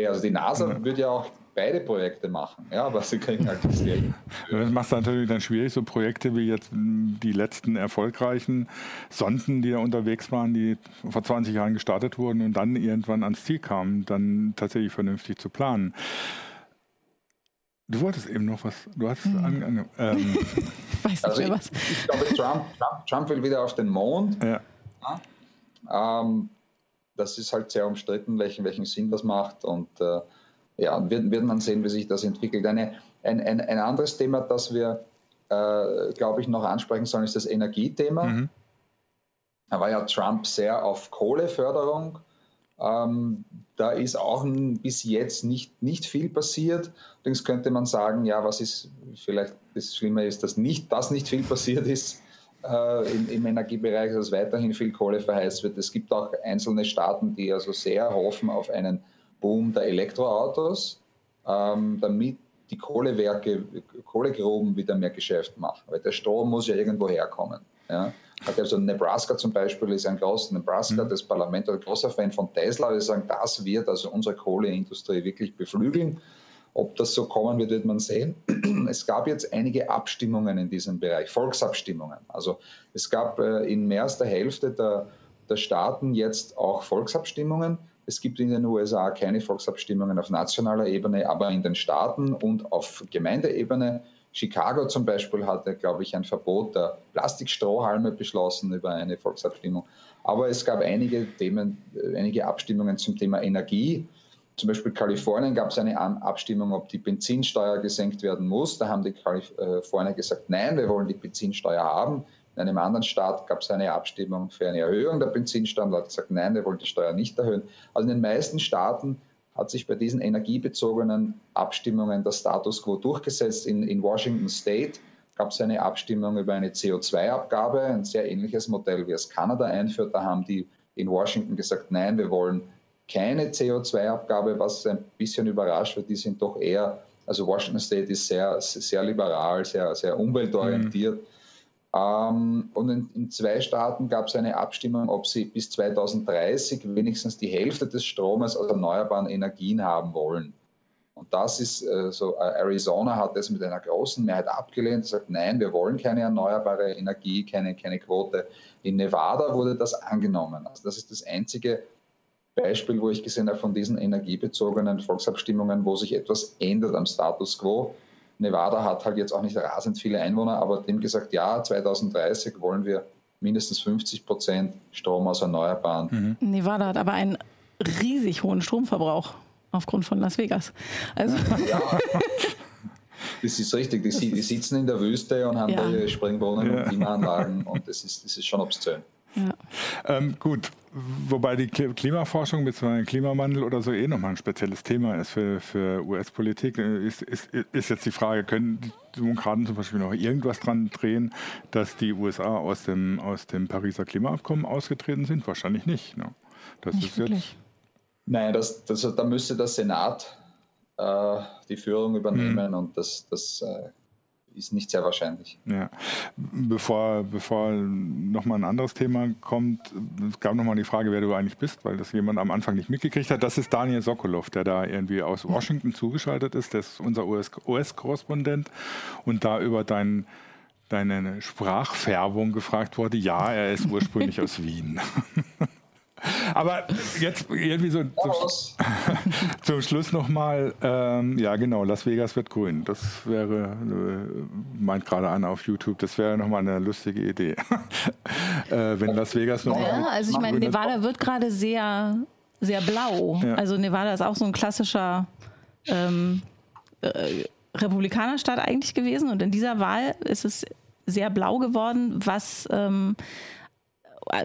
also die NASA ja. würde ja auch beide Projekte machen, ja, aber sie kriegen halt das Geld. <laughs> Das macht es natürlich dann schwierig, so Projekte wie jetzt die letzten erfolgreichen Sonden, die da unterwegs waren, die vor 20 Jahren gestartet wurden und dann irgendwann ans Ziel kamen, dann tatsächlich vernünftig zu planen. Du wolltest eben noch was. Du hast hm. ange, ange, ähm. <laughs> ich weiß nicht also mehr was. Ich, ich glaube, Trump, Trump, Trump, will wieder auf den Mond. Ja. ja. Ähm, das ist halt sehr umstritten, welchen, welchen Sinn das macht. Und äh, ja, wird, wird man sehen, wie sich das entwickelt. Eine, ein, ein, ein anderes Thema, das wir, äh, glaube ich, noch ansprechen sollen, ist das Energiethema. Mhm. Da war ja Trump sehr auf Kohleförderung. Ähm, da ist auch bis jetzt nicht, nicht viel passiert. Allerdings könnte man sagen, ja, was ist vielleicht das Schlimme ist, dass nicht, dass nicht viel passiert ist äh, im, im, Energiebereich, dass weiterhin viel Kohle verheizt wird. Es gibt auch einzelne Staaten, die also sehr hoffen auf einen Boom der Elektroautos, ähm, damit die Kohlewerke, Kohlegruben wieder mehr Geschäft machen. Weil der Strom muss ja irgendwo herkommen. Ja. Also Nebraska zum Beispiel ist ein großer, Nebraska, mhm. das Parlament, ein großer Fan von Tesla, die sagen, das wird also unsere Kohleindustrie wirklich beflügeln. Ob das so kommen wird, wird man sehen. <clears throat> Es gab jetzt einige Abstimmungen in diesem Bereich, Volksabstimmungen. Also es gab äh, in mehr als der Hälfte der, der Staaten jetzt auch Volksabstimmungen es gibt in den USA keine Volksabstimmungen auf nationaler Ebene, aber in den Staaten und auf Gemeindeebene. Chicago zum Beispiel hatte, glaube ich, ein Verbot der Plastikstrohhalme beschlossen über eine Volksabstimmung. Aber es gab einige Themen, äh, einige Abstimmungen zum Thema Energie. Zum Beispiel Kalifornien gab es eine Abstimmung, ob die Benzinsteuer gesenkt werden muss. Da haben die Kalifornier gesagt, nein, wir wollen die Benzinsteuer haben. In einem anderen Staat gab es eine Abstimmung für eine Erhöhung der Benzinsteuer. Leute gesagt, nein, wir wollen die Steuer nicht erhöhen. Also in den meisten Staaten hat sich bei diesen energiebezogenen Abstimmungen der Status quo durchgesetzt. In, in Washington State gab es eine Abstimmung über eine CO2-Abgabe, ein sehr ähnliches Modell, wie es Kanada einführt. Da haben die in Washington gesagt, nein, wir wollen keine CO2-Abgabe, was ein bisschen überrascht wird. Die sind doch eher, also Washington State ist sehr, sehr liberal, sehr, sehr umweltorientiert. Mhm. Ähm, und in, in, zwei Staaten gab es eine Abstimmung, ob sie bis 2030 wenigstens die Hälfte des Stromes aus erneuerbaren Energien haben wollen. Und das ist äh, so, äh, Arizona hat das mit einer großen Mehrheit abgelehnt, sagt, nein, wir wollen keine erneuerbare Energie, keine, keine Quote. In Nevada wurde das angenommen. Also das ist das einzige Beispiel, wo ich gesehen habe von diesen energiebezogenen Volksabstimmungen, wo sich etwas ändert am Status quo. Nevada hat halt jetzt auch nicht rasend viele Einwohner, aber dem gesagt, ja, 2030 wollen wir mindestens 50 Prozent Strom aus Erneuerbaren. Mhm. Nevada hat aber einen riesig hohen Stromverbrauch aufgrund von Las Vegas. Also ja. <laughs> Das ist richtig. Die, die, sitzen in der Wüste und haben ja. da ihre Springbrunnen ja. und Klimaanlagen und das ist, das ist schon obszön. Ja. Ähm, gut, wobei die Klimaforschung bzw. Klimawandel oder so eh nochmal ein spezielles Thema ist für, für US-Politik. Ist, ist, ist jetzt die Frage, können die Demokraten zum Beispiel noch irgendwas dran drehen, dass die USA aus dem, aus dem Pariser Klimaabkommen ausgetreten sind? Wahrscheinlich nicht. Ne? Das nicht ist wirklich. jetzt. Nein, das, das, da müsste der Senat äh, die Führung übernehmen hm. und das, das äh, ist nicht sehr wahrscheinlich. Ja. Bevor, bevor nochmal ein anderes Thema kommt, es gab nochmal die Frage, wer du eigentlich bist, weil das jemand am Anfang nicht mitgekriegt hat. Das ist Daniel Sokolov, der da irgendwie aus Washington zugeschaltet ist. Der ist unser US-Korrespondent und da über dein, deine Sprachfärbung gefragt wurde. Ja, er ist ursprünglich <laughs> aus Wien. <laughs> Aber jetzt irgendwie so zum, <laughs> zum Schluss nochmal, ähm, ja genau, Las Vegas wird grün. Das wäre, äh, meint gerade Anna auf YouTube, das wäre nochmal eine lustige Idee. <laughs> äh, wenn Las Vegas nochmal. Ja, also ich meine, Nevada wird gerade sehr, sehr blau. Ja. Also Nevada ist auch so ein klassischer ähm, äh, Republikanerstaat eigentlich gewesen und in dieser Wahl ist es sehr blau geworden, was ähm,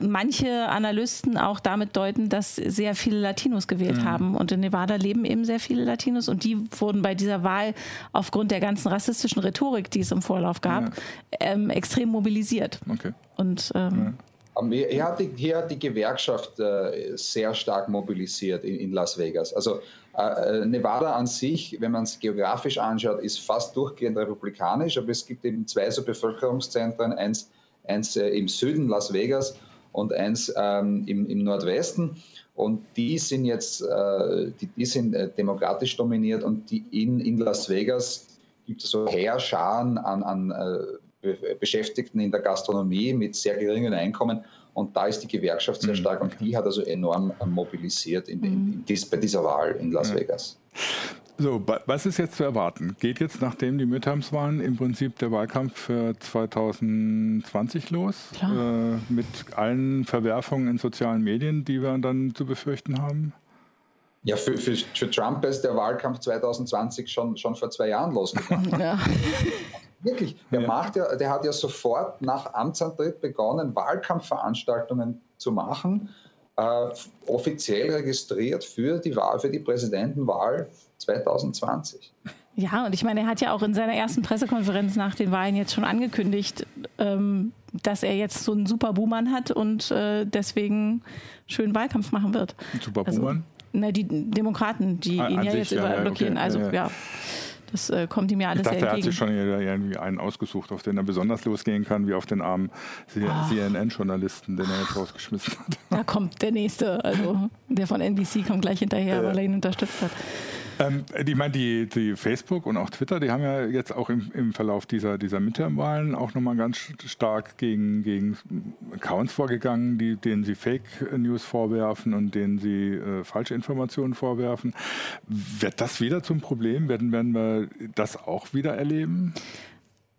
manche Analysten auch damit deuten, dass sehr viele Latinos gewählt mhm. haben. Und in Nevada leben eben sehr viele Latinos und die wurden bei dieser Wahl aufgrund der ganzen rassistischen Rhetorik, die es im Vorlauf gab, ja. ähm, extrem mobilisiert. Okay. Und ähm, ja. Hier hat, die, hier hat die Gewerkschaft äh, sehr stark mobilisiert in, in Las Vegas. Also äh, Nevada an sich, wenn man es geografisch anschaut, ist fast durchgehend republikanisch, aber es gibt eben zwei so Bevölkerungszentren, eins, eins äh, im Süden, Las Vegas, und eins ähm, im, im, Nordwesten. Und die sind jetzt, äh, die, die, sind äh, demokratisch dominiert und die in, in Las Vegas gibt es so Heerscharen an, an äh, Beschäftigten in der Gastronomie mit sehr geringen Einkommen. Und da ist die Gewerkschaft sehr mhm. stark und die hat also enorm äh, mobilisiert in, in, in dies, bei dieser Wahl in Las Vegas. So, was ist jetzt zu erwarten? Geht jetzt, nachdem die Midterms-Wahlen, im Prinzip der Wahlkampf für 2020 los? Äh, mit allen Verwerfungen in sozialen Medien, die wir dann zu befürchten haben? Ja, für, für, für Trump ist der Wahlkampf 2020 schon, schon vor zwei Jahren losgegangen. <laughs> Ja. Wirklich, der, ja. macht ja, der hat ja sofort nach Amtsantritt begonnen, Wahlkampfveranstaltungen zu machen, äh, offiziell registriert für die Wahl, für die Präsidentenwahl 2020. Ja, und ich meine, er hat ja auch in seiner ersten Pressekonferenz nach den Wahlen jetzt schon angekündigt, ähm, dass er jetzt so einen super Buhmann hat und äh, deswegen schön Wahlkampf machen wird. Super Buhmann? Also, na, die Demokraten, die ah, ihn ja sich, jetzt überall ja, blockieren. Okay. Also ja. ja. Das äh, kommt ihm ja alles ich dachte. Er hat sich schon irgendwie einen ausgesucht, auf den er besonders losgehen kann, wie auf den armen CNN-Journalisten, den er jetzt rausgeschmissen hat. Da kommt der nächste, also der von NBC kommt gleich hinterher, weil er ihn unterstützt hat. Ähm, ich meine, die, die, Facebook und auch Twitter, die haben ja jetzt auch im, im Verlauf dieser, dieser Midterm-Wahlen auch nochmal ganz stark gegen, gegen Accounts vorgegangen, die, denen sie Fake News vorwerfen und denen sie äh, falsche Informationen vorwerfen. Wird das wieder zum Problem? Werden, werden wir das auch wieder erleben?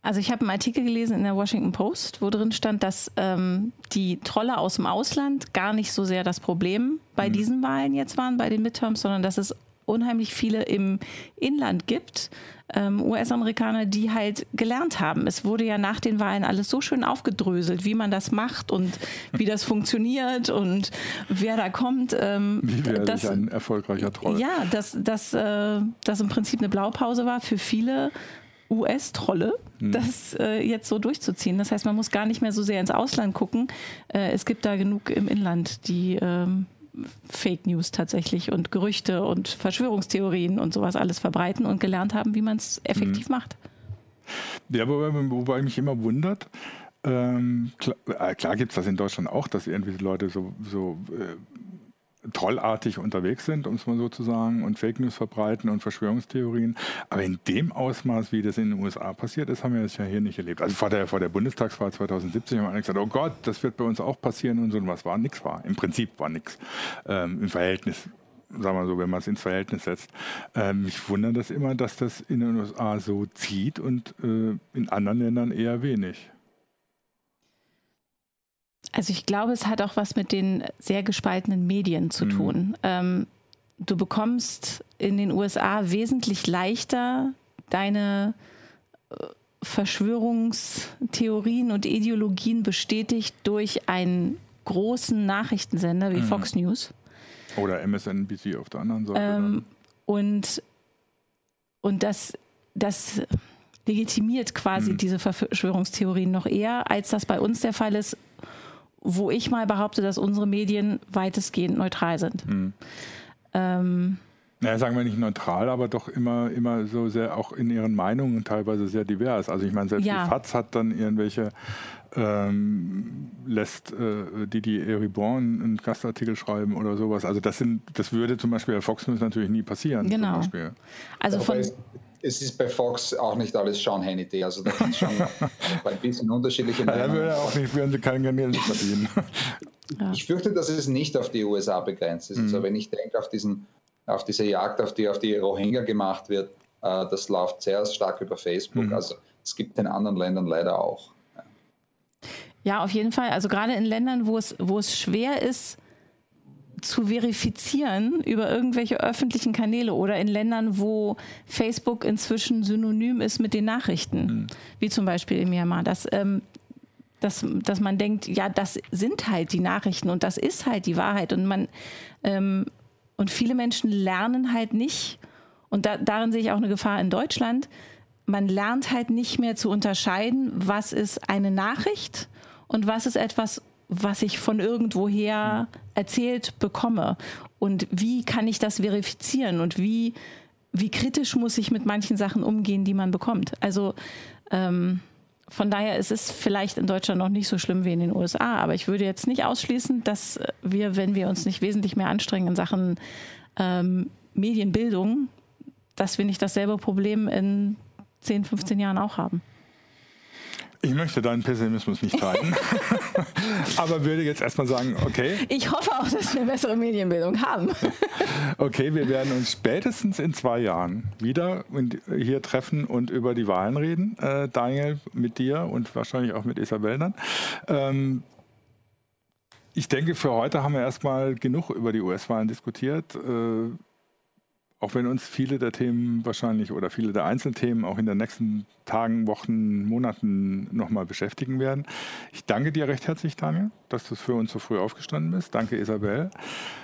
Also ich habe einen Artikel gelesen in der Washington Post, wo drin stand, dass ähm, die Trolle aus dem Ausland gar nicht so sehr das Problem bei mhm. diesen Wahlen jetzt waren, bei den Midterms, sondern dass es unheimlich viele im Inland gibt, ähm, US-Amerikaner, die halt gelernt haben. Es wurde ja nach den Wahlen alles so schön aufgedröselt, wie man das macht und wie das funktioniert und wer da kommt. Ähm, wie wäre das, ein erfolgreicher Troll? Ja, dass das, äh, das im Prinzip eine Blaupause war für viele US-Trolle, hm. das äh, jetzt so durchzuziehen. Das heißt, man muss gar nicht mehr so sehr ins Ausland gucken. Äh, es gibt da genug im Inland, die ähm, Fake News tatsächlich und Gerüchte und Verschwörungstheorien und sowas alles verbreiten und gelernt haben, wie man es effektiv mhm. macht. Ja, wobei, wobei mich immer wundert, ähm, klar, äh, klar gibt es das in Deutschland auch, dass irgendwie Leute so, so äh, trollartig unterwegs sind, um es mal so zu sagen, und Fake News verbreiten und Verschwörungstheorien. Aber in dem Ausmaß, wie das in den USA passiert ist, haben wir das ja hier nicht erlebt. Also vor der, vor der Bundestagswahl 2017 haben alle gesagt, oh Gott, das wird bei uns auch passieren und so. Und was war? Nichts war. Im Prinzip war nichts. Ähm, Im Verhältnis sagen wir so, wenn man es ins Verhältnis setzt. Ähm, mich wundert das immer, dass das in den USA so zieht und äh, in anderen Ländern eher wenig. Also ich glaube, es hat auch was mit den sehr gespaltenen Medien zu mhm. tun. Ähm, du bekommst in den USA wesentlich leichter deine äh, Verschwörungstheorien und Ideologien bestätigt durch einen großen Nachrichtensender wie mhm. Fox News. Oder MSNBC auf der anderen Seite. Ähm, und, und das, das legitimiert quasi mhm. diese Verschwörungstheorien noch eher, als das bei uns der Fall ist, wo ich mal behaupte, dass unsere Medien weitestgehend neutral sind. Hm. Ähm, naja, sagen wir nicht neutral, aber doch immer, immer so sehr auch in ihren Meinungen teilweise sehr divers. Also ich meine, selbst ja. die FAZ hat dann irgendwelche, ähm, lässt äh, Didi Eribon einen Gastartikel schreiben oder sowas. Also das sind, das würde zum Beispiel bei Fox News natürlich nie passieren. Genau. Also von es ist bei Fox auch nicht alles Sean Hannity, also da es schon <laughs> ein bisschen unterschiedliche Meinungen. Ja, würde auch nicht, würden sie kein Geld verdienen. ja. ich fürchte, dass es nicht auf die USA begrenzt ist. Also mhm. Also wenn ich denke auf, diesen, auf diese Jagd, auf die auf die Rohingya gemacht wird, äh, das läuft sehr stark über Facebook. Mhm. Also es gibt in anderen Ländern leider auch. Ja. ja, auf jeden Fall. Also gerade in Ländern, wo es, wo es schwer ist, zu verifizieren über irgendwelche öffentlichen Kanäle oder in Ländern, wo Facebook inzwischen synonym ist mit den Nachrichten, mhm. wie zum Beispiel in Myanmar, dass, ähm, dass, dass man denkt, ja, das sind halt die Nachrichten und das ist halt die Wahrheit und man ähm, und viele Menschen lernen halt nicht und da, darin sehe ich auch eine Gefahr in Deutschland. Man lernt halt nicht mehr zu unterscheiden, was ist eine Nachricht und was ist etwas, was ich von irgendwoher erzählt bekomme und wie kann ich das verifizieren und wie, wie kritisch muss ich mit manchen Sachen umgehen, die man bekommt. Also ähm, von daher ist es vielleicht in Deutschland noch nicht so schlimm wie in den USA, aber ich würde jetzt nicht ausschließen, dass wir, wenn wir uns nicht wesentlich mehr anstrengen in Sachen ähm, Medienbildung, dass wir nicht dasselbe Problem in 10, 15 Jahren auch haben. Ich möchte deinen Pessimismus nicht teilen, <laughs> aber würde jetzt erstmal sagen, okay. Ich hoffe auch, dass wir bessere Medienbildung haben. <laughs> okay, wir werden uns spätestens in zwei Jahren wieder hier treffen und über die Wahlen reden. Äh, Daniel, mit dir und wahrscheinlich auch mit Isabel dann. Ähm, ich denke, für heute haben wir erstmal genug über die US-Wahlen diskutiert. Äh, auch wenn uns viele der Themen wahrscheinlich oder viele der Einzelthemen auch in den nächsten Tagen, Wochen, Monaten nochmal beschäftigen werden. Ich danke dir recht herzlich, Daniel, dass du für uns so früh aufgestanden bist. Danke, Isabel.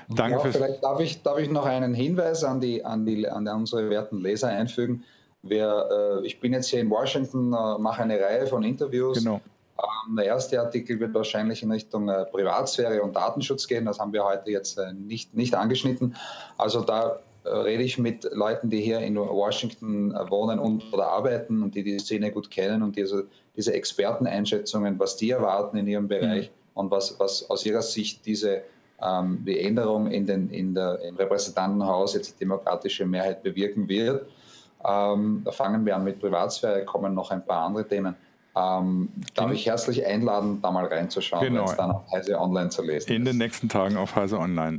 Danke ja, vielleicht darf ich, darf ich noch einen Hinweis an, die, an, die, an unsere werten Leser einfügen. Wer, äh, ich bin jetzt hier in Washington, äh, mache eine Reihe von Interviews. Genau. Ähm, der erste Artikel wird wahrscheinlich in Richtung äh, Privatsphäre und Datenschutz gehen. Das haben wir heute jetzt äh, nicht, nicht angeschnitten. Also da rede ich mit Leuten, die hier in Washington wohnen und oder arbeiten und die die Szene gut kennen und diese, diese Experteneinschätzungen, was die erwarten in ihrem Bereich mhm. und was, was aus ihrer Sicht diese ähm, die Änderung in den, in der, im Repräsentantenhaus jetzt die demokratische Mehrheit bewirken wird. Ähm, da fangen wir an mit Privatsphäre, kommen noch ein paar andere Themen. Ähm, darf ich herzlich einladen, da mal reinzuschauen genau. und es dann auf Heise Online zu lesen. In ist. den nächsten Tagen auf Heise Online.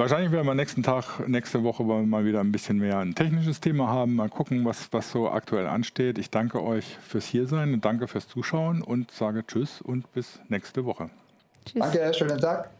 Wahrscheinlich werden wir nächsten Tag, nächste Woche mal wieder ein bisschen mehr ein technisches Thema haben. Mal gucken, was, was so aktuell ansteht. Ich danke euch fürs Hiersein und danke fürs Zuschauen und sage Tschüss und bis nächste Woche. Tschüss. Danke, schönen Tag.